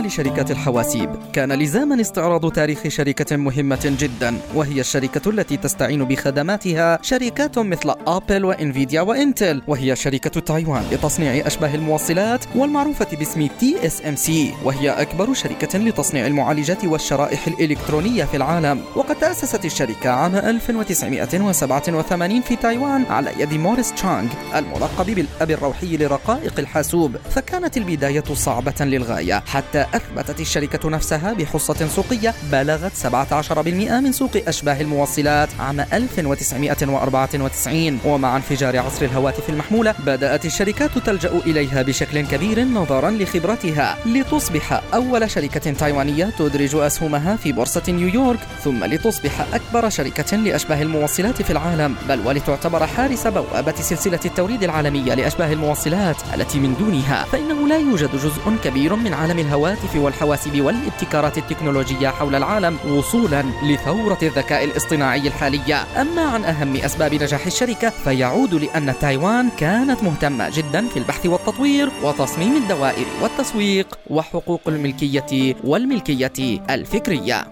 لشركات الحواسيب. كان لزاما استعراض تاريخ شركة مهمة جدا وهي الشركة التي تستعين بخدماتها شركات مثل أبل وإنفيديا وإنتل وهي شركة تايوان لتصنيع أشباه الموصلات والمعروفة باسم تي إس إم سي وهي أكبر شركة لتصنيع المعالجات والشرائح الإلكترونية في العالم. وقد تأسست الشركة عام 1987 في تايوان على يد موريس تشانغ الملقب بالأب الروحي لرقائق الحاسوب. فكانت البداية صعبة للغاية حتى أثبتت الشركة نفسها بحصة سوقية بلغت 17% من سوق أشباه الموصلات عام 1994 ومع انفجار عصر الهواتف المحمولة بدأت الشركات تلجأ إليها بشكل كبير نظرا لخبرتها. لتصبح أول شركة تايوانية تدرج أسهمها في بورصة نيويورك ثم لتصبح أكبر شركة لأشباه الموصلات في العالم. بل ولتعتبر حارس بوابة سلسلة التوريد العالمية لأشباه الموصلات التي من دونها فإنه لا يوجد جزء كبير من عالم الهواتف الهواتف والحواسب والابتكارات التكنولوجية حول العالم وصولا لثورة الذكاء الاصطناعي الحالية. أما عن أهم أسباب نجاح الشركة فيعود لأن تايوان كانت مهتمة جدا في البحث والتطوير وتصميم الدوائر والتسويق وحقوق الملكية والملكية الفكرية.